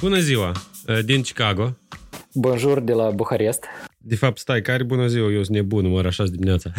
Bună ziua! Din Chicago. Bonjour de la Buharest. De fapt, stai, care bună ziua, eu sunt nebun, ora 6 dimineața.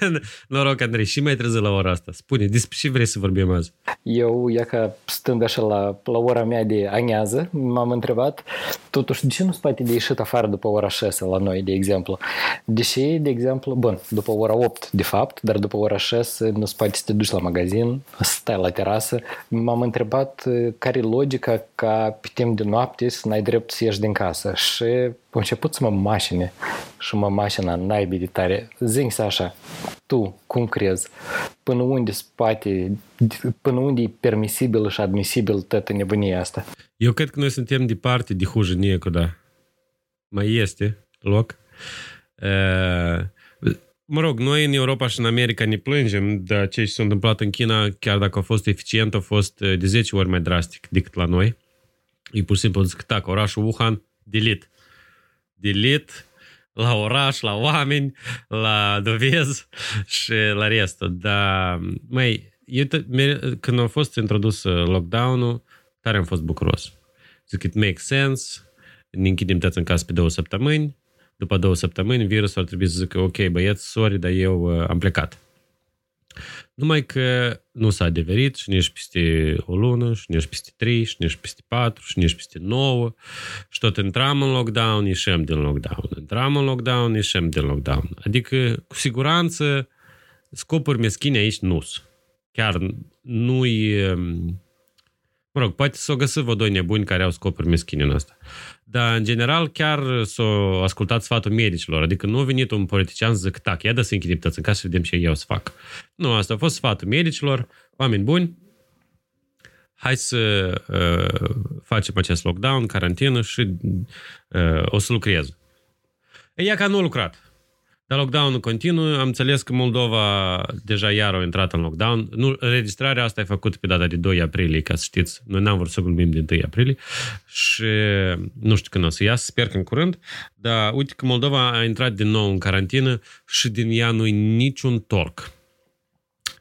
Noroc, Andrei, și mai trezit la ora asta. Spune, despre ce vrei să vorbim azi? Eu, ia că stând așa la, la ora mea de aniază, m-am întrebat, totuși, de ce nu spate de ieșit afară după ora 6 la noi, de exemplu? Deși, de exemplu, bun, după ora 8, de fapt, dar după ora 6 nu spate să te duci la magazin, să stai la terasă. M-am întrebat care e logica ca pe timp de noapte să n-ai drept să ieși din casă și am început să mă mașine și mă mașina naibii de tare. Zinc așa, tu cum crezi? Până unde spate, până unde e permisibil și admisibil toată nebunia asta? Eu cred că noi suntem departe de hujă da. Mai este loc. Uh, mă rog, noi în Europa și în America ne plângem de ce s-a întâmplat în China, chiar dacă a fost eficient, a fost de 10 ori mai drastic decât la noi. E pur și simplu zic, tac, orașul Wuhan, delete delete la oraș, la oameni, la dovezi și la restul. Dar, mai, eu când a fost introdus lockdown-ul, tare am fost bucuros. Zic, it makes sense, ne închidem toți în casă pe două săptămâni, după două săptămâni virusul ar trebui să zică, ok, băieți, sorry, dar eu am plecat. Numai că nu s-a adeverit și nici peste o lună, și nici peste trei, și nici peste patru, și nici peste nouă. Și tot intram în lockdown, ieșim din lockdown. Intram în lockdown, ieșim din lockdown. Adică, cu siguranță, scopuri meschine aici nu sunt. Chiar nu-i... Mă rog, poate să o găsă vă doi nebuni care au scopuri meschine în asta. Dar, în general, chiar s-o ascultat sfatul medicilor. Adică nu a venit un politician să zic, tac, ia dă să închidem în casă să vedem ce eu să fac. Nu, asta a fost sfatul medicilor, oameni buni, hai să uh, facem acest lockdown, carantină și uh, o să lucrez. Ea ca nu a lucrat. Dar lockdown-ul continuă. Am înțeles că Moldova deja iar a intrat în lockdown. Nu, înregistrarea asta e făcută pe data de 2 aprilie, ca să știți. Noi n-am vrut să glumim din 1 aprilie și nu știu când o să iasă, sper că în curând. Dar uite că Moldova a intrat din nou în carantină și din ea nu-i niciun torc.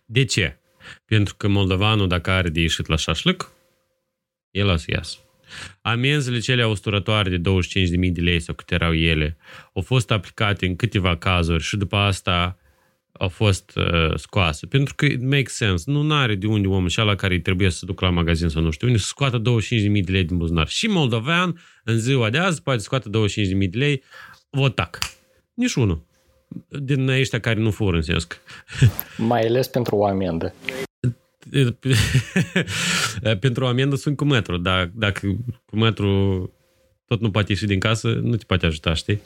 De ce? Pentru că moldovanul, dacă are de ieșit la șașlăc, el o să iasă. Amenzile cele usturătoare de 25.000 de lei sau câte erau ele au fost aplicate în câteva cazuri și după asta au fost uh, scoase. Pentru că it makes sense. Nu are de unde omul și la care îi trebuie să ducă la magazin sau nu știu unde să scoată 25.000 de lei din buzunar. Și moldovean, în ziua de azi, poate scoate 25.000 de lei, votac. Nici unul din ăștia care nu fură în sesc. Mai ales pentru o amendă. pentru o amendă sunt cu metru, dar dacă cu metru tot nu poate ieși din casă, nu te poate ajuta, știi?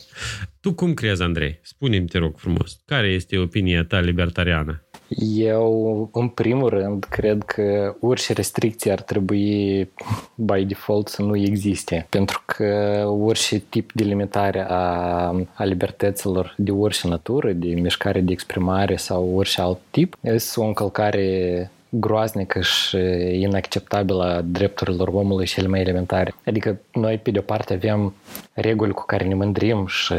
Tu cum crezi, Andrei? Spune-mi, te rog frumos, care este opinia ta libertariană? Eu, în primul rând, cred că orice restricție ar trebui, by default, să nu existe. Pentru că orice tip de limitare a, a libertăților de orice natură, de mișcare de exprimare sau orice alt tip, este o încălcare groaznică și inacceptabilă a drepturilor omului cele mai elementare. Adică noi, pe de-o parte, avem reguli cu care ne mândrim și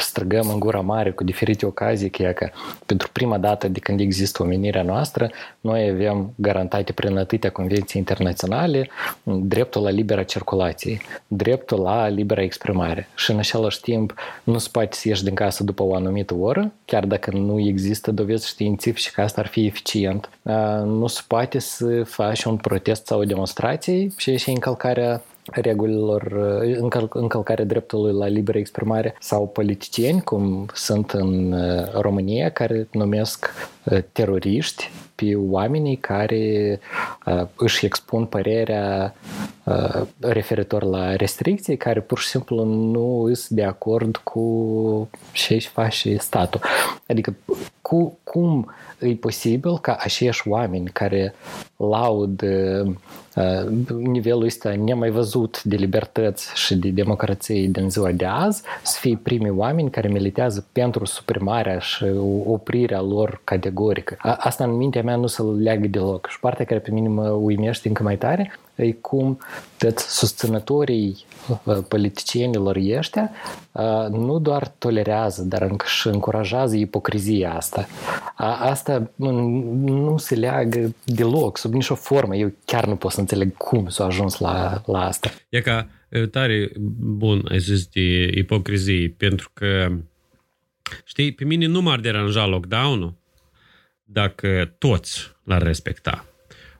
străgăm în gura mare cu diferite ocazii, că, că pentru prima dată de când există omenirea noastră, noi avem garantate prin atâtea convenții internaționale dreptul la libera circulație, dreptul la libera exprimare și în același timp nu se poate să ieși din casă după o anumită oră, chiar dacă nu există dovezi științifice că asta ar fi eficient. Nu se poate să faci un protest sau o demonstrație și și încălcarea regulilor, încăl- încălcarea dreptului la liberă exprimare sau politicieni, cum sunt în România, care numesc teroriști pe oamenii care uh, își expun părerea uh, referitor la restricții, care pur și simplu nu sunt de acord cu ce își face statul. Adică cu, cum e posibil ca aceiași oameni care laud uh, nivelul ăsta nemai văzut de libertăți și de democrație din ziua de azi să fie primii oameni care militează pentru suprimarea și oprirea lor categorică. Asta în mintea mea nu se leagă deloc. Și partea care pe mine mă uimește încă mai tare e cum toți susținătorii politicienilor ăștia nu doar tolerează, dar încă și încurajează ipocrizia asta. Asta nu se leagă deloc, sub nicio formă. Eu chiar nu pot să înțeleg cum s-a ajuns la, la asta. E ca E tare bun, ai zis, de ipocrizie, pentru că, știi, pe mine nu m-ar deranja lockdown-ul dacă toți l-ar respecta.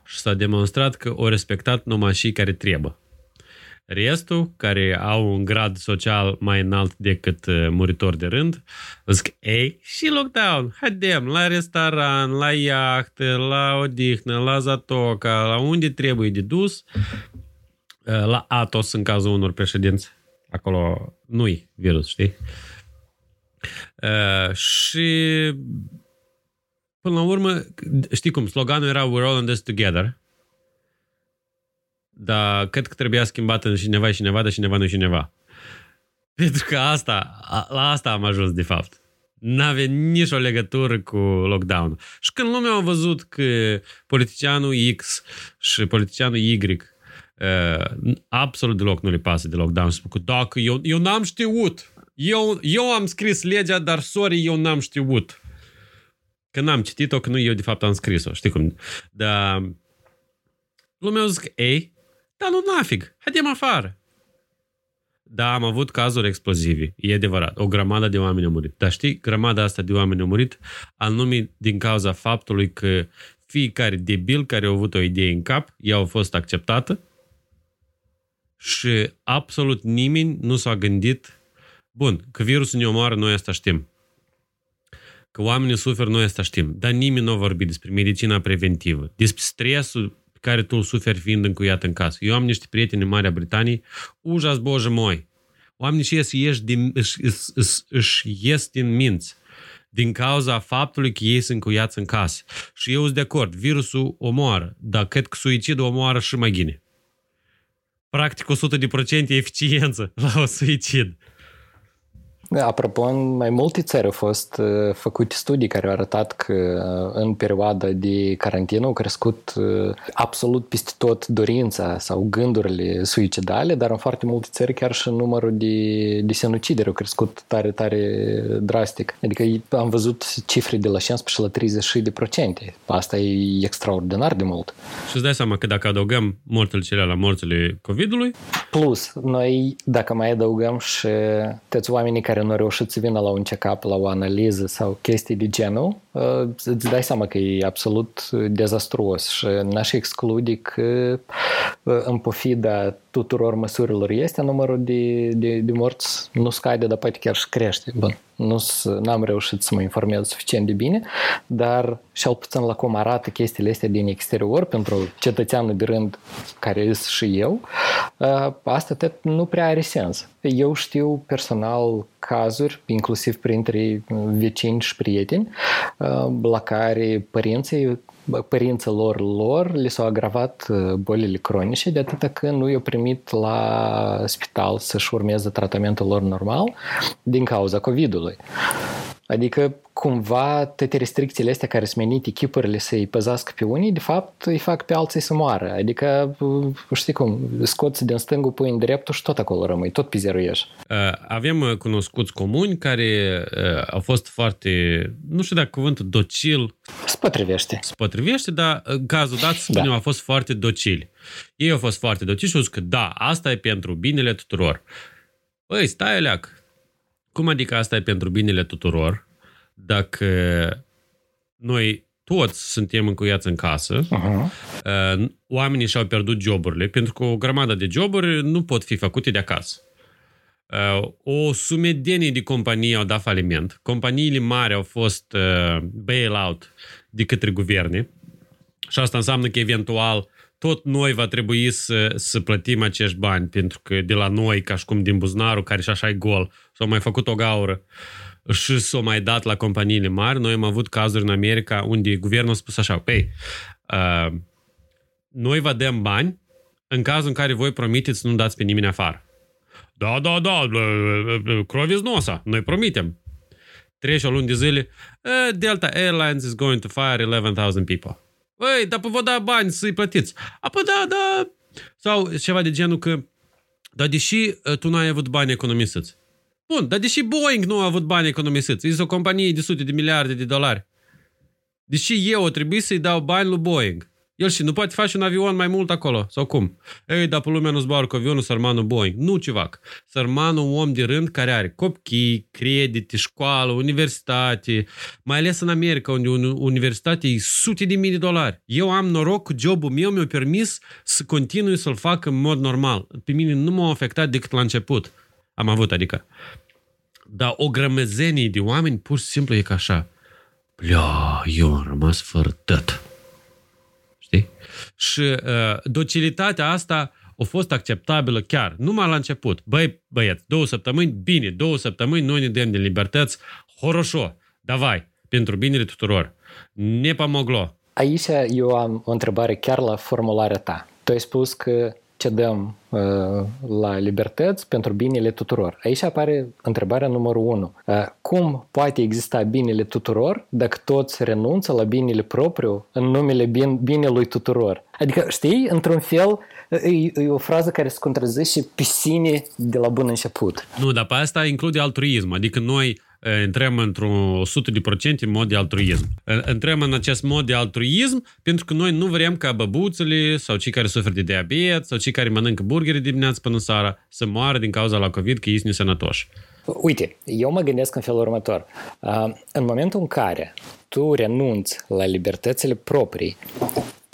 Și s-a demonstrat că o respectat numai și care trebuie. Restul, care au un grad social mai înalt decât uh, muritori de rând, zic, ei, și lockdown, haidem, la restaurant, la iaht, la odihnă, la zatoca, la unde trebuie de dus, uh, la Atos în cazul unor președinți. Acolo nu-i virus, știi? Uh, și până la urmă, știi cum, sloganul era We're all in this together. Dar cred că trebuia schimbat în cineva și cineva, dar cineva nu cineva. Pentru că asta, la asta am ajuns de fapt. N-avea nici o legătură cu lockdown. Și când lumea a văzut că politicianul X și politicianul Y uh, absolut deloc nu le pasă de lockdown, spun că dacă eu, eu n-am știut, eu, eu am scris legea, dar sorry, eu n-am știut. Că n-am citit-o, că nu eu de fapt am scris-o, știi cum? Dar lumea a zis că, ei, dar nu nafig, haidem afară. Da, am avut cazuri explozive, e adevărat. O grămadă de oameni au murit. Dar știi, grămada asta de oameni au murit anume din cauza faptului că fiecare debil care a avut o idee în cap, ea a fost acceptată și absolut nimeni nu s-a gândit bun, că virusul ne omoară, noi asta știm. Că oamenii suferă, noi asta știm. Dar nimeni nu a vorbit despre medicina preventivă, despre stresul care tu îl suferi fiind încuiat în casă. Eu am niște prieteni în Marea Britanie, uja zbojă moi. Oamenii și își ies, din, își, își, își, își ies din minți din cauza faptului că ei sunt cuiați în casă. Și eu sunt de acord, virusul omoară, dar cred că suicidul omoară și mai ghine. Practic 100% eficiență la un suicid. Apropo, în mai multe țări au fost uh, făcute studii care au arătat că uh, în perioada de carantină au crescut uh, absolut peste tot dorința sau gândurile suicidale, dar în foarte multe țări chiar și numărul de, de sinucideri au crescut tare, tare drastic. Adică am văzut cifre de la 15 la 30 de procente. Asta e extraordinar de mult. Și îți dai seama că dacă adăugăm morțile cele la morțile COVID-ului... Plus, noi, dacă mai adăugăm și toți oamenii care nu reușit să vină la un check-up, la o analiză sau chestii de genul, îți dai seama că e absolut dezastruos și n-aș exclude că în pofida tuturor măsurilor este numărul de, de, de morți nu scade, dar poate chiar și crește. Bun, nu am reușit să mă informez suficient de bine, dar cel puțin la cum arată chestiile astea din exterior pentru cetățeanul de rând care este și eu, asta tot nu prea are sens. Eu știu personal cazuri, inclusiv printre vecini și prieteni, la care părinții părinților lor li s-au agravat bolile cronice de atâta că nu i-au primit la spital să-și urmeze tratamentul lor normal din cauza COVID-ului. Adică, cumva, toate restricțiile astea care sunt menite echipurile să-i păzească pe unii, de fapt, îi fac pe alții să moară. Adică, știi cum, scoți din stângul, pui în dreptul și tot acolo rămâi, tot pe zero ieși. Avem cunoscuți comuni care au fost foarte, nu știu dacă cuvântul docil... Spătrivește. Spătrivește, dar în cazul dat, spunem, da. a fost foarte docili. Ei au fost foarte docili și au zis că da, asta e pentru binele tuturor. Păi, stai leac, cum adică asta e pentru binele tuturor? Dacă noi toți suntem încuiați în casă, uh-huh. oamenii și-au pierdut joburile, pentru că o grămadă de joburi nu pot fi făcute de acasă. Uh, o sumedenie de companii au dat faliment. Companiile mari au fost uh, bail-out de către guverne și asta înseamnă că eventual tot noi va trebui să, să plătim acești bani, pentru că de la noi, ca și cum din buzunarul, care și așa e gol, s-au mai făcut o gaură și s-au mai dat la companiile mari. Noi am avut cazuri în America unde guvernul a spus așa, păi, uh, noi vă dăm bani în cazul în care voi promiteți să nu dați pe nimeni afară. Da, da, da, croviz nosa, noi promitem. Trece o luni de zile, Delta Airlines is going to fire 11,000 people. Băi, dar vă da bani să-i plătiți. Apă da, da. Sau ceva de genul că, dar deși tu n-ai avut bani economisiți. Bun, dar deși Boeing nu a avut bani economisiți, este o companie de sute de miliarde de dolari. Deși eu o trebuie să-i dau bani lui Boeing. El și nu poate face un avion mai mult acolo, sau cum? Ei, dar pe lumea nu zboară cu avionul sărmanul Boeing. Nu, civac. Sărmanul om de rând care are copii, credite, școală, universitate, mai ales în America, unde universitate e sute de mii de dolari. Eu am noroc cu jobul meu, mi-a permis să continui să-l fac în mod normal. Pe mine nu m-a afectat decât la început. Am avut, adică. Dar o grămezenie de oameni pur și simplu e ca așa. Bля, eu am rămas fără tot. Știi? Și uh, docilitatea asta a fost acceptabilă chiar, numai la început. Băi, băieți, două săptămâni, bine, două săptămâni, noi ne dăm de libertăți, horoșo, davai, pentru binele tuturor. Ne pomoglo. Aici eu am o întrebare chiar la formularea ta. Tu ai spus că cedăm uh, la libertăți pentru binele tuturor. Aici apare întrebarea numărul 1. Uh, cum poate exista binele tuturor dacă toți renunță la binele propriu în numele bin, binelui tuturor? Adică, știi, într-un fel, e, e o frază care se contrazice pe sine de la bun început. Nu, dar pe asta include altruism. Adică noi intrăm într-un 100% în mod de altruism. Intrăm în acest mod de altruism pentru că noi nu vrem ca băbuțele sau cei care suferă de diabet sau cei care mănâncă burgeri dimineața până seara să moară din cauza la COVID că ei sunt nesănătoși. Uite, eu mă gândesc în felul următor. În momentul în care tu renunți la libertățile proprii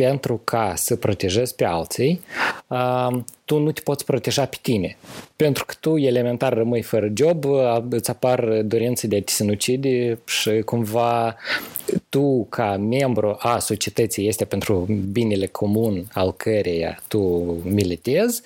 pentru ca să protejezi pe alții, tu nu te poți proteja pe tine. Pentru că tu elementar rămâi fără job, îți apar dorințe de a te sinucide și cumva tu ca membru a societății este pentru binele comun al căreia tu militezi,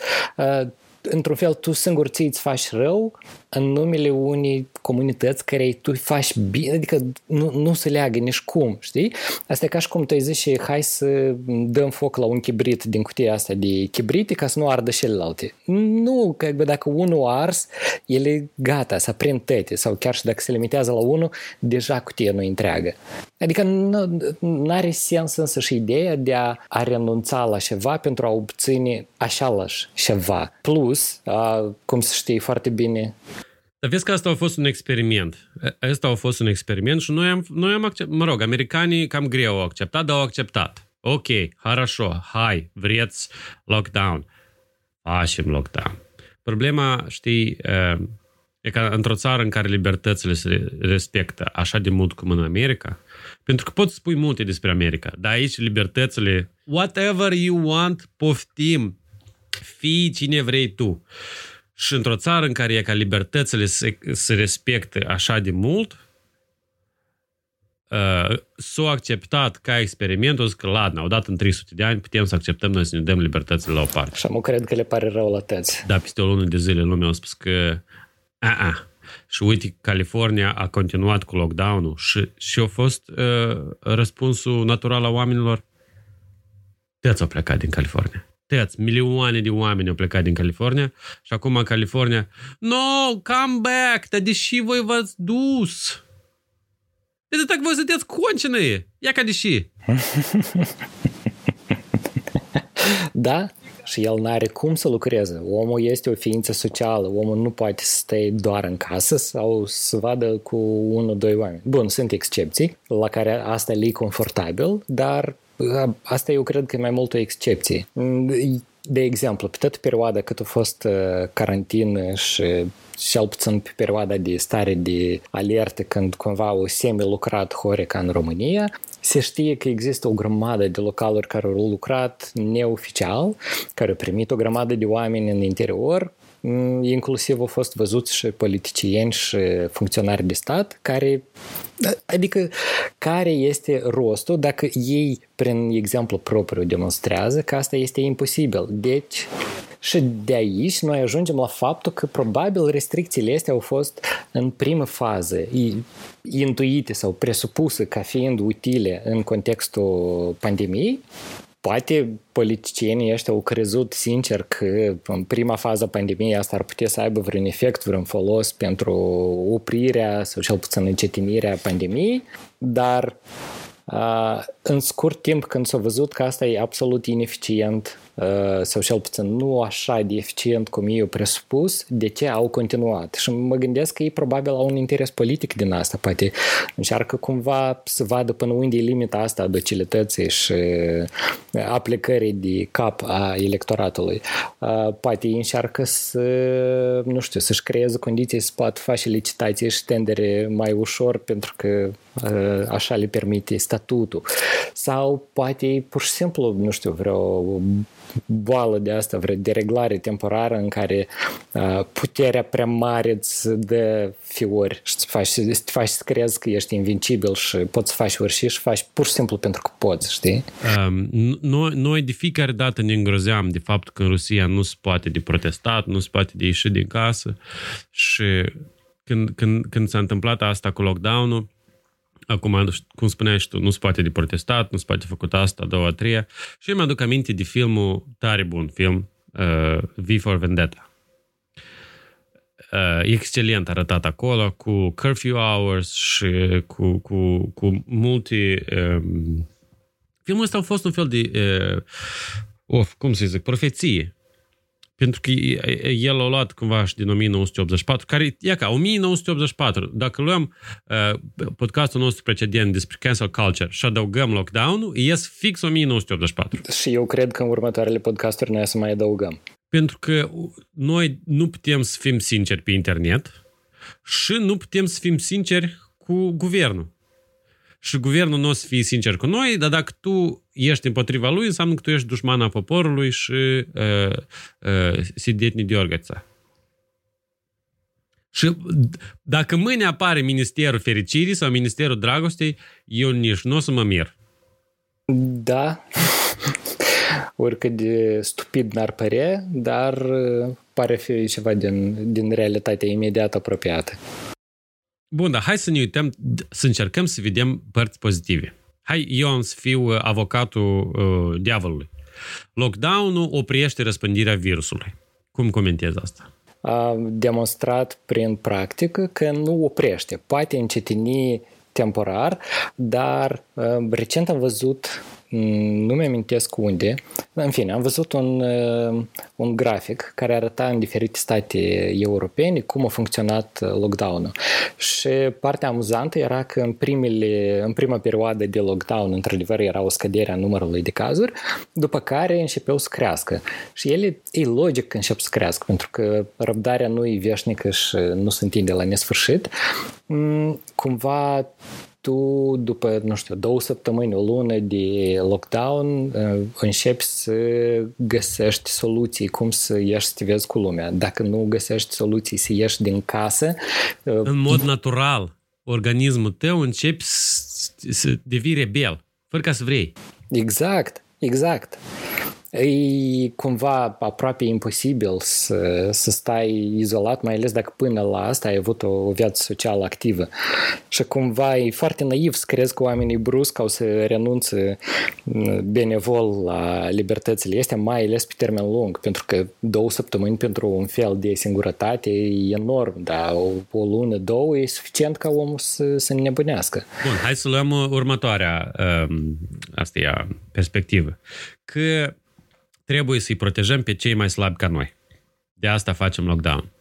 într-un fel tu singur ți îți faci rău în numele unei comunități care tu faci bine, adică nu, nu se leagă nici cum, știi? Asta e ca și cum tu ai zis și hai să dăm foc la un chibrit din cutia asta de chibrite ca să nu ardă celelalte. Nu, că dacă unul a ars, el e gata, să prind tete sau chiar și dacă se limitează la unul, deja cutia nu întreagă. Adică nu are sens însă și ideea de a, a renunța la ceva pentru a obține așa ceva. Plus, a, cum să știi foarte bine, dar vezi că asta a fost un experiment. Asta a fost un experiment și noi am, noi am acceptat, mă rog, americanii cam greu au acceptat, dar au acceptat. Ok, хорошо, hai, vreți lockdown. Facem lockdown. Problema, știi, e că într-o țară în care libertățile se respectă așa de mult cum în America, pentru că poți spui multe despre America, dar aici libertățile, whatever you want, poftim, fii cine vrei tu. și într-o țară în care e ca libertățile se, se respectă așa de mult, uh, s-a acceptat ca experiment, o că, ladna, odată în 300 de ani putem să acceptăm noi să ne dăm libertățile la o parte. Și nu cred că le pare rău la tăți. Da, peste o lună de zile lumea a spus că a-a. Și uite, California a continuat cu lockdown-ul și, și a fost uh, răspunsul natural a oamenilor. Tăți au plecat din California tăți, milioane de oameni au plecat din California și acum în California, no, come back, dar deși voi v-ați dus. De dacă voi sunteți concine, ia ca deși. da, și el nu are cum să lucreze. Omul este o ființă socială, omul nu poate să stea doar în casă sau să vadă cu unul, doi oameni. Bun, sunt excepții la care asta e confortabil, dar Asta eu cred că e mai mult o excepție. De exemplu, pe toată perioada cât a fost uh, carantină și cel puțin pe perioada de stare de alertă când cumva o semi-lucrat Horeca în România, se știe că există o grămadă de localuri care au lucrat neoficial, care au primit o grămadă de oameni în interior, mm, inclusiv au fost văzuți și politicieni și funcționari de stat care Adică care este rostul dacă ei, prin exemplu propriu, demonstrează că asta este imposibil. Deci, și de aici noi ajungem la faptul că probabil restricțiile astea au fost în primă fază intuite sau presupuse ca fiind utile în contextul pandemiei, Poate politicienii ăștia au crezut sincer că în prima fază a pandemiei asta ar putea să aibă vreun efect, vreun folos pentru oprirea sau cel puțin încetinirea pandemiei, dar În scurt timp, când s-a văzut că asta e absolut ineficient Uh, sau cel puțin nu așa de eficient cum eu presupus, de ce au continuat. Și mă gândesc că ei probabil au un interes politic din asta, poate încearcă cumva să vadă până unde e limita asta a docilității și aplicării de cap a electoratului. Uh, poate ei încearcă să, nu știu, să-și creeze condiții să poată face licitații și tendere mai ușor pentru că uh, așa le permite statutul. Sau poate pur și simplu, nu știu, vreo boală de asta, vreo dereglare temporară în care uh, puterea prea mare îți dă fiori și îți faci, îți faci să crezi că ești invincibil și poți să faci orice și faci pur și simplu pentru că poți, știi? Um, noi, noi de fiecare dată ne îngrozeam de faptul că în Rusia nu se poate de protestat, nu se poate de ieșit din casă și când, când, când s-a întâmplat asta cu lockdown-ul, Acum, cum spuneai și tu, nu se poate de protestat, nu se poate făcut asta, a doua, a treia. Și eu mi-aduc aminte de filmul, tare bun film, uh, V for Vendetta. Uh, excelent arătat acolo, cu curfew hours și cu, cu, cu multi... Um, filmul ăsta a fost un fel de... Uh, of, cum să zic, profeție pentru că el a luat cumva și din 1984, care, e ca, 1984, dacă luăm uh, podcastul nostru precedent despre cancel culture și adăugăm lockdown-ul, ies fix 1984. Și eu cred că în următoarele podcasturi noi să mai adăugăm. Pentru că noi nu putem să fim sinceri pe internet și nu putem să fim sinceri cu guvernul și guvernul nu o să fie sincer cu noi, dar dacă tu ești împotriva lui, înseamnă că tu ești dușmana poporului și uh, uh, sidetni de orgăța. Și dacă mâine apare Ministerul Fericirii sau Ministerul Dragostei, eu nici nu o să mă mir. Da. Oricât de stupid n-ar părea, dar uh, pare fi ceva din, din realitatea imediat apropiată. Bun, dar hai să ne uităm, să încercăm să vedem părți pozitive. Hai, eu am să fiu uh, avocatul uh, diavolului. Lockdown-ul oprește răspândirea virusului. Cum comentezi asta? A demonstrat prin practică că nu oprește. Poate încetini temporar, dar uh, recent am văzut Mm, nu mi-amintesc unde. În fine, am văzut un, uh, un grafic care arăta în diferite state europene cum a funcționat uh, lockdown-ul. Și partea amuzantă era că în, primele, în prima perioadă de lockdown, într-adevăr, era o scădere a numărului de cazuri, după care începeau să crească. Și ele, e logic că încep să crească, pentru că răbdarea nu e veșnică și nu se întinde la nesfârșit. Mm, cumva tu, după, nu știu, două săptămâni, o lună de lockdown, uh, începi să găsești soluții, cum să ieși să te vezi cu lumea. Dacă nu găsești soluții să ieși din casă... Uh, În mod natural, organismul tău începi să devii rebel, fără ca să vrei. Exact, exact e cumva aproape imposibil să, să stai izolat, mai ales dacă până la asta ai avut o viață socială activă. Și cumva e foarte naiv să crezi că oamenii brusc au să renunțe benevol la libertățile astea, mai ales pe termen lung, pentru că două săptămâni pentru un fel de singurătate e enorm, dar o, o lună, două e suficient ca omul să, să nebunească. Bun, hai să luăm următoarea um, asta e perspectivă. Că trebuie să-i protejăm pe cei mai slabi ca noi. De asta facem lockdown.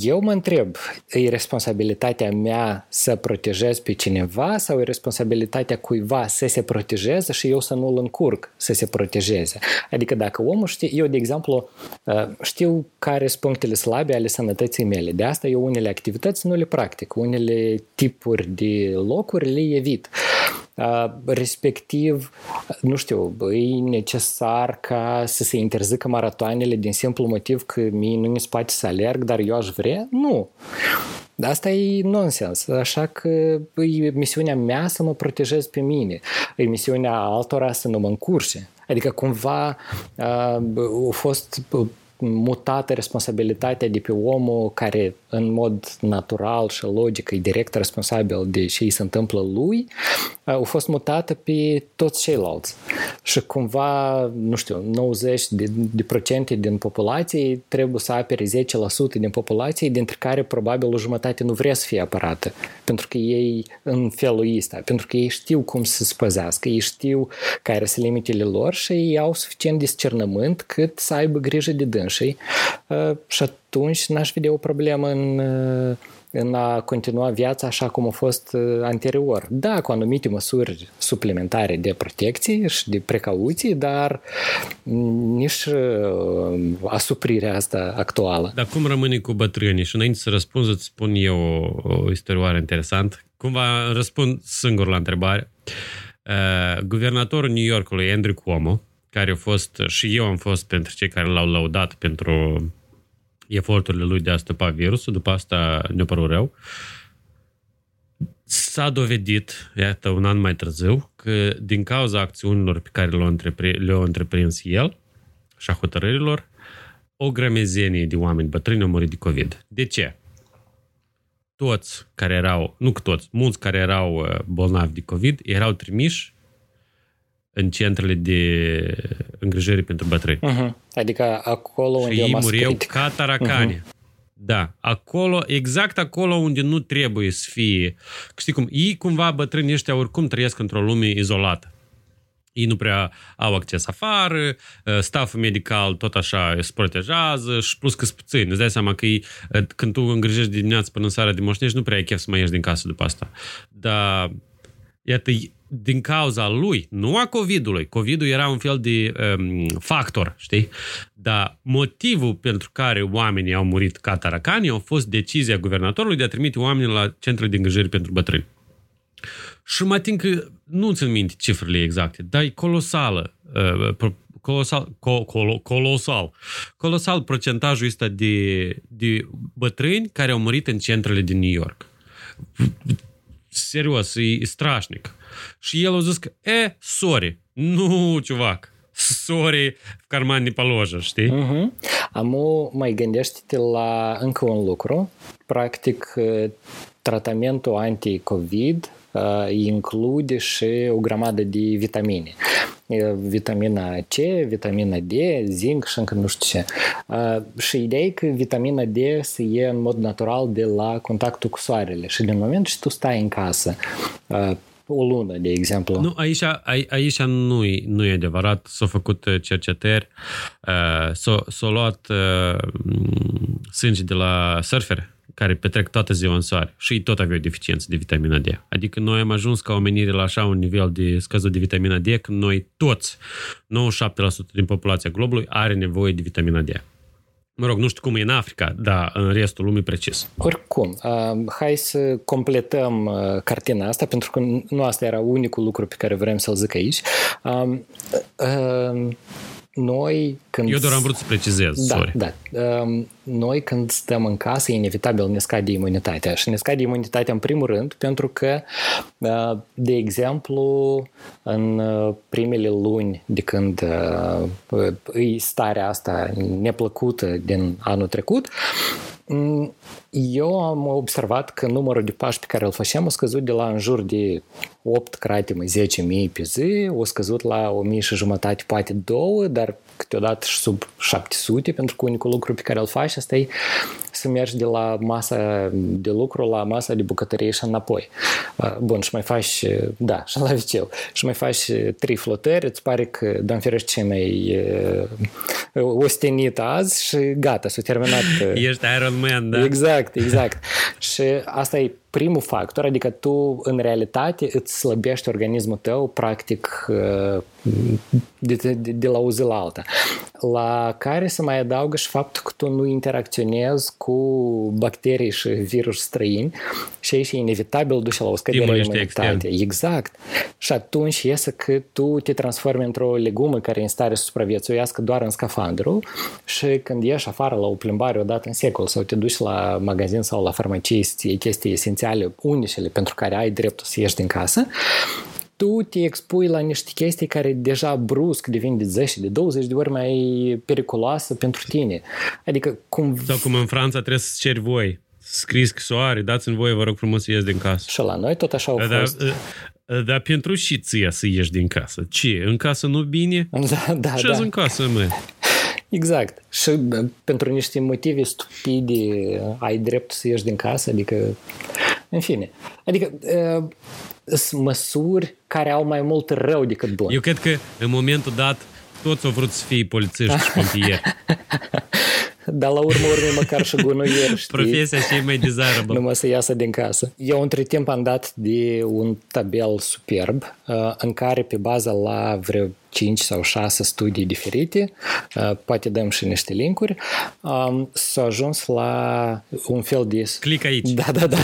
Eu mă întreb, e responsabilitatea mea să protejez pe cineva sau e responsabilitatea cuiva să se protejeze și eu să nu-l încurc să se protejeze? Adică dacă omul știe, eu de exemplu știu care sunt punctele slabe ale sănătății mele, de asta eu unele activități nu le practic, unele tipuri de locuri le evit respectiv, nu știu, e necesar ca să se interzică maratoanele din simplu motiv că mie nu mi se poate să alerg, dar eu aș vrea? Nu. Asta e nonsens, așa că e misiunea mea să mă protejez pe mine, e misiunea altora să nu mă încurce. Adică cumva a, a fost mutată responsabilitatea de pe omul care în mod natural și logic e direct responsabil de ce îi se întâmplă lui, a fost mutată pe toți ceilalți. Și cumva, nu știu, 90 de, de procente din populație trebuie să apere 10% din populație, dintre care probabil o jumătate nu vrea să fie apărată. Pentru că ei în felul ăsta, pentru că ei știu cum să se păzească, ei știu care sunt limitele lor și ei au suficient discernământ cât să aibă grijă de dânsii. Și atunci n-aș vedea o problemă în în a continua viața așa cum a fost anterior. Da, cu anumite măsuri suplimentare de protecție și de precauții, dar nici asuprirea asta actuală. Dar cum rămâne cu bătrânii? Și înainte să răspund, îți spun eu o, o istorioară interesantă. Cumva răspund singur la întrebare. Uh, guvernatorul New Yorkului, Andrew Cuomo, care a fost, și eu am fost pentru cei care l-au laudat pentru eforturile lui de a stăpa virusul, după asta ne-a părut rău. S-a dovedit, iată, un an mai târziu, că din cauza acțiunilor pe care le-a, întrepri, le-a întreprins el și a hotărârilor, o grămezenie de oameni bătrâni au murit de COVID. De ce? Toți care erau, nu că toți, mulți care erau uh, bolnavi de COVID erau trimiși în centrele de îngrijire pentru bătrâni. Uh-huh. Adică acolo și unde ei e mureau ca taracane. Uh-huh. Da, acolo, exact acolo unde nu trebuie să fie. Știi cum, ei cumva bătrânii ăștia oricum trăiesc într-o lume izolată. Ei nu prea au acces afară, staful medical tot așa se protejează și plus că sunt puțini. Îți dai seama că ei, când tu îngrijești dimineața până în seara de moșnești, nu prea ai chef să mai ieși din casă după asta. Dar, iată, din cauza lui, nu a COVID-ului. COVID-ul era un fel de um, factor, știi? Dar motivul pentru care oamenii au murit ca taracani a fost decizia guvernatorului de a trimite oamenii la centrele de îngrijire pentru bătrâni. Și mă ating că nu țin minte cifrele exacte, dar e colosală. Uh, colosal, co, colo, colosal. Colosal procentajul ăsta de, de bătrâni care au murit în centrele din New York Serios, e strașnic. Și el a zis că, e, sorry, nu, ciuvac, sorry, в карман не положишь, știi? Uh-huh. Amu, mai gândește-te la încă un lucru. Practic, tratamentul anti-COVID uh, include și o grămadă de vitamine. Vitamina C, vitamina D, zinc și încă nu știu ce. Uh, și ideea e că vitamina D se ie în mod natural de la contactul cu soarele și din moment ce tu stai în casă uh, o lună, de exemplu. Nu, aici, aici nu, e, nu e adevărat. S-au făcut uh, cercetări, uh, s-au, s-au luat uh, sânge de la surferi care petrec toată ziua în soare și ei tot aveau deficiență de vitamina D. Adică noi am ajuns ca omenire la așa un nivel de scăzut de vitamina D că noi toți, 97% din populația globului are nevoie de vitamina D. Mă rog, nu știu cum e în Africa, dar în restul lumii precis. Oricum, uh, hai să completăm uh, cartina asta, pentru că nu asta era unicul lucru pe care vrem să-l zic aici. Uh, uh, noi când... Eu doar am vrut să precizez, da, sorry. Da, Noi când stăm în casă, inevitabil ne scade imunitatea. Și ne scade imunitatea în primul rând pentru că, de exemplu, în primele luni de când e starea asta neplăcută din anul trecut, eu am observat că numărul de pași pe care îl facem a scăzut de la în jur de 8 cratime, 10.000 pe zi, a scăzut la 1.000 și jumătate, poate două, dar câteodată și sub 700, pentru că unicul lucru pe care îl faci asta e să mergi de la masa de lucru la masa de bucătărie și înapoi. Bun, și mai faci, da, și la viceu, și mai faci trei flotări, îți pare că, doamne ferește, ce mai ostenit azi și gata, s-a terminat. Ești Iron Man, da? Exact, exact. și asta e primul factor, adică tu în realitate îți slăbești organismul tău practic de, de, de la o zi la alta. La care se mai adaugă și faptul că tu nu interacționezi cu bacterii și virus străini și aici e inevitabil duce la o scădere imunitate. Exact. Și atunci iese că tu te transformi într-o legumă care e în stare să supraviețuiască doar în scafandru și când ieși afară la o plimbare odată în secol sau te duci la magazin sau la farmacie să iei chestii esențiale, unicele pentru care ai dreptul să ieși din casă, tu te expui la niște chestii care deja brusc devin de 10, de 20 de ori mai periculoasă pentru tine. Adică cum... Sau cum în Franța trebuie să ceri voi scris scrisoare, dați-mi voie, vă rog frumos să ies din casă. Și la noi tot așa au Dar, fost. dar pentru și ție să ieși din casă? Ce? În casă nu bine? Da, da, Ce da. în casă, mă? Exact. Și bă, pentru niște motive stupide ai drept să ieși din casă, adică, în fine. Adică, uh, sunt măsuri care au mai mult rău decât bun. Eu cred că în momentul dat toți au vrut să fie polițiști și pompieri. Dar la urmă urmei măcar și gunoieri, știi? Profesia cea mai desirable. Numai să iasă din casă. Eu între timp am dat de un tabel superb uh, în care pe baza la vreo 5 sau 6 studii diferite, uh, poate dăm și niște linkuri, um, s-a ajuns la un fel de... Clic aici. Da, da, da.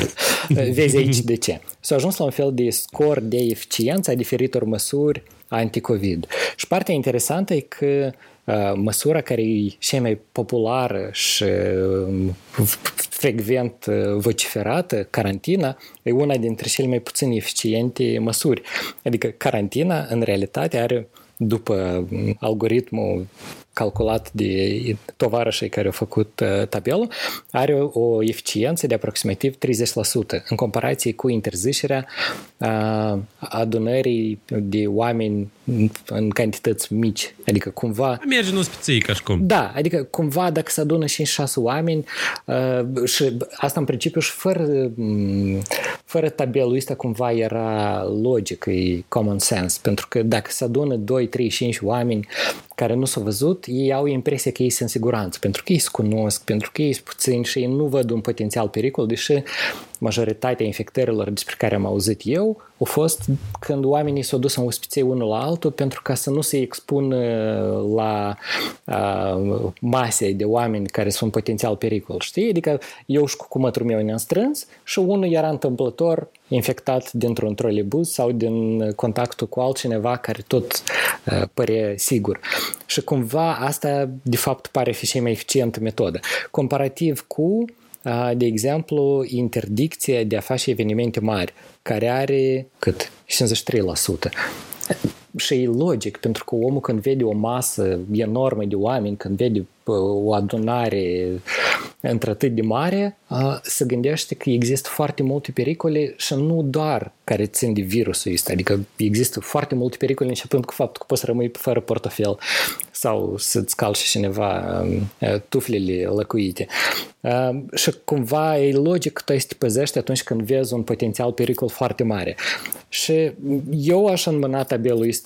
Vezi aici de ce. S-a ajuns la un fel de scor de eficiență a diferitor măsuri anti-COVID. Și partea interesantă e că uh, măsura care e cea mai populară și uh, frecvent uh, vociferată, carantina, e una dintre cele mai puțin eficiente măsuri. Adică carantina, în realitate, are după algoritmul calculat de tovarășii care au făcut uh, tabelul, are o eficiență de aproximativ 30% în comparație cu interzicerea uh, adunării de oameni în cantități mici. Adică cumva... Merge în ospiții ca și cum. Da, adică cumva dacă se adună 5-6 oameni uh, și asta în principiu și fără, fără tabelul ăsta cumva era logic, e common sense, pentru că dacă se adună 2, 3, 5 oameni care nu s-au văzut, ei au impresia că ei sunt în siguranță, pentru că ei se cunosc, pentru că ei sunt puțini și ei nu văd un potențial pericol, deși majoritatea infectărilor despre care am auzit eu au fost când oamenii s-au dus în ospiței unul la altul pentru ca să nu se expună la uh, mase de oameni care sunt potențial pericol, știi? Adică eu și cu cumătul meu ne-am strâns și unul era întâmplător infectat dintr-un trolebus sau din contactul cu altcineva care tot uh, părea sigur. Și cumva asta de fapt pare fi cea mai eficientă metodă. Comparativ cu de exemplu, interdicția de a face evenimente mari, care are cât? 53%. Și e logic, pentru că omul când vede o masă enormă de oameni, când vede o adunare într-atât de mare, se gândește că există foarte multe pericole și nu doar care țin de virusul ăsta, adică există foarte multe pericole începând cu faptul că poți să rămâi fără portofel sau să-ți calci cineva tuflele lăcuite. Și cumva e logic că tu te păzești atunci când vezi un potențial pericol foarte mare. Și eu aș înmâna tabelul ăsta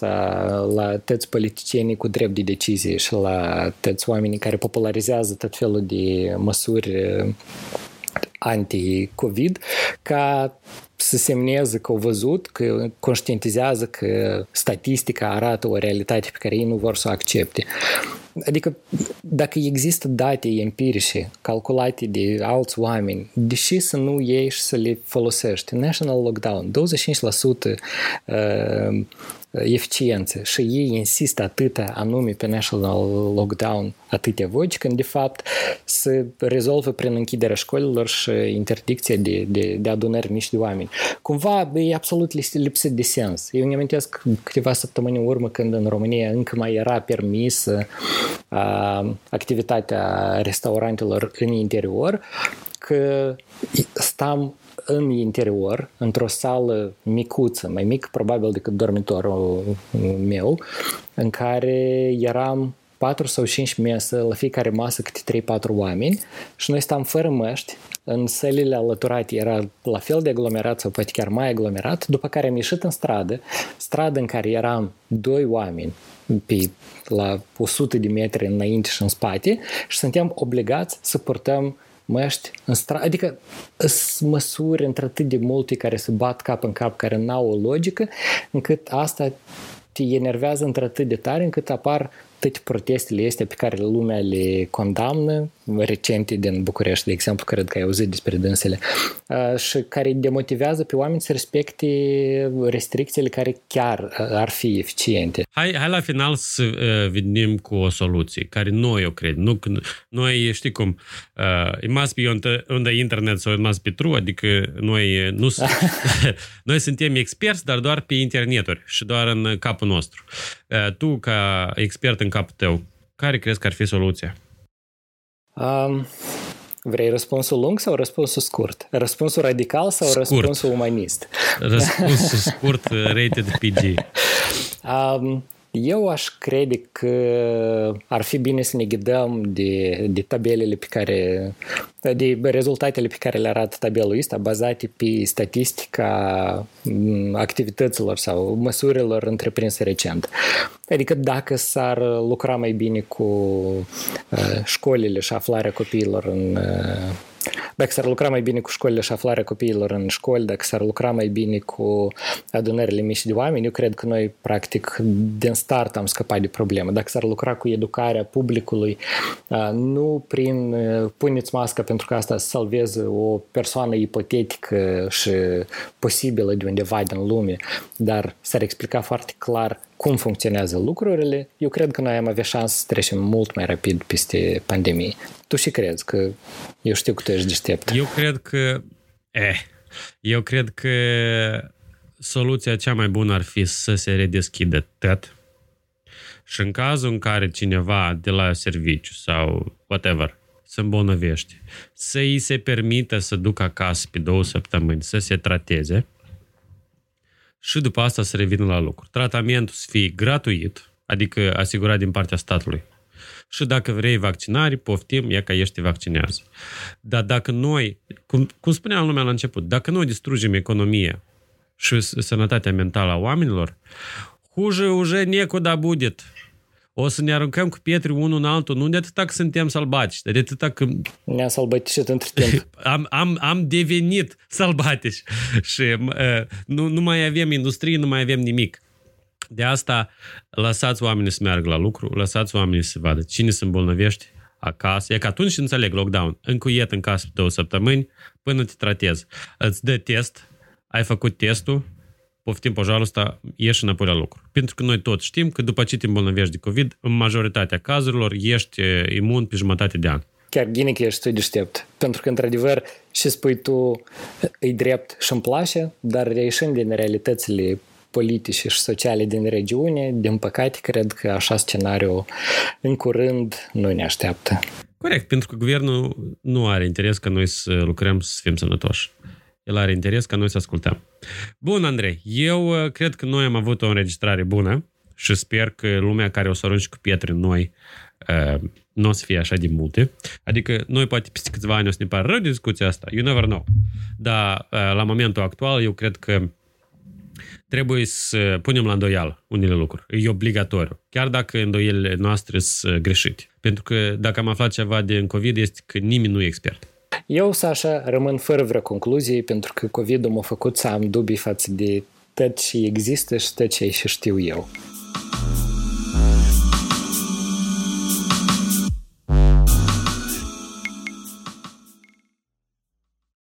la toți politicienii cu drept de decizie și la toți oamenii care popularizează tot felul de măsuri anti-COVID ca să semneze că au văzut, că conștientizează că statistica arată o realitate pe care ei nu vor să o accepte. Adică dacă există date empirice calculate de alți oameni, deși să nu ieși și să le folosești. National Lockdown, 25% uh, eficiență și ei insistă atâta anume pe national lockdown atâtea voci, când de fapt se rezolvă prin închiderea școlilor și interdicția de, de, de adunări mici de oameni. Cumva e absolut lipsit de sens. Eu îmi amintesc câteva săptămâni în urmă când în România încă mai era permisă uh, activitatea restaurantelor în interior, că stam în interior, într-o sală micuță, mai mic probabil decât dormitorul meu, în care eram 4 sau 5 mese, la fiecare masă câte 3-4 oameni și noi stam fără măști, în sălile alăturate era la fel de aglomerat sau poate chiar mai aglomerat, după care am ieșit în stradă, stradă în care eram doi oameni pe, la 100 de metri înainte și în spate și suntem obligați să purtăm măști în stradă, adică sunt măsuri într-atât de multe care se bat cap în cap, care n-au o logică, încât asta te enervează într-atât de tare încât apar toate protestele astea pe care lumea le condamnă, recente din București, de exemplu, cred că ai auzit despre dânsele, și care demotivează pe oameni să respecte restricțiile care chiar ar fi eficiente. Hai, hai la final să uh, venim cu o soluție, care noi o cred. Nu, noi, știi cum, uh, it must be on the, on the internet so it must be true, adică noi, nu, noi suntem experți, dar doar pe interneturi și doar în capul nostru. Uh, tu, ca expert în capul tău, care crezi că ar fi soluția? Um, Vrei răspunsul lung sau răspunsul scurt? Răspunsul radical sau scurt. răspunsul umanist? Răspunsul scurt, rated PG. Um, eu aș crede că ar fi bine să ne ghidăm de, de tabelele pe care, de rezultatele pe care le arată tabelul ăsta, bazate pe statistica activităților sau măsurilor întreprinse recent. Adică dacă s-ar lucra mai bine cu uh, școlile și aflarea copiilor în uh, dacă s-ar lucra mai bine cu școlile și aflarea copiilor în școli, dacă s-ar lucra mai bine cu adunările mici de oameni, eu cred că noi, practic, din start am scăpat de problemă. Dacă s-ar lucra cu educarea publicului, nu prin puneți mască pentru că asta salveze o persoană ipotetică și posibilă de undeva din lume, dar s-ar explica foarte clar cum funcționează lucrurile, eu cred că noi am avea șansă să trecem mult mai rapid peste pandemie. Tu și crezi că eu știu că tu ești deștept. Eu cred că eh, eu cred că soluția cea mai bună ar fi să se redeschidă tot și în cazul în care cineva de la serviciu sau whatever se îmbolnăvește, să îi se permită să ducă acasă pe două săptămâni, să se trateze, și după asta să revină la lucru. Tratamentul să fie gratuit, adică asigurat din partea statului. Și dacă vrei vaccinare, poftim, e ca ești te vaccinează. Dar dacă noi, cum, cum spuneam lumea la început, dacă noi distrugem economia și sănătatea mentală a oamenilor, hуже уже некуда будет o să ne aruncăm cu pietre unul în altul, nu de atâta că suntem sălbatici, dar de atâta că... Ne-am sălbaticit între timp. am, am, am devenit sălbatici și uh, nu, nu mai avem industrie, nu mai avem nimic. De asta lăsați oamenii să meargă la lucru, lăsați oamenii să vadă cine se îmbolnăvește acasă. E că atunci înțeleg lockdown. Încuiet în casă două săptămâni până te tratezi. Îți dă test, ai făcut testul, poftim pojarul ăsta, ieși înapoi la lucru. Pentru că noi toți știm că după ce te îmbolnăvești de COVID, în majoritatea cazurilor ești imun pe jumătate de an. Chiar bine că ești tu deștept. Pentru că, într-adevăr, și spui tu, e drept și îmi place, dar reieșind din realitățile politice și sociale din regiune, din păcate, cred că așa scenariu în curând nu ne așteaptă. Corect, pentru că guvernul nu are interes ca noi să lucrăm să fim sănătoși el are interes ca noi să ascultăm. Bun, Andrei, eu uh, cred că noi am avut o înregistrare bună și sper că lumea care o să arunci cu pietre noi uh, nu o să fie așa de multe. Adică noi poate peste câțiva ani o să ne pară rău de discuția asta. You never know. Dar uh, la momentul actual eu cred că trebuie să punem la îndoială unele lucruri. E obligatoriu. Chiar dacă îndoielile noastre sunt greșite. Pentru că dacă am aflat ceva de COVID este că nimeni nu e expert. Eu, Sasha, rămân fără vreo concluzie pentru că COVID-ul m-a făcut să am dubii față de tot ce există și tot ce și știu eu.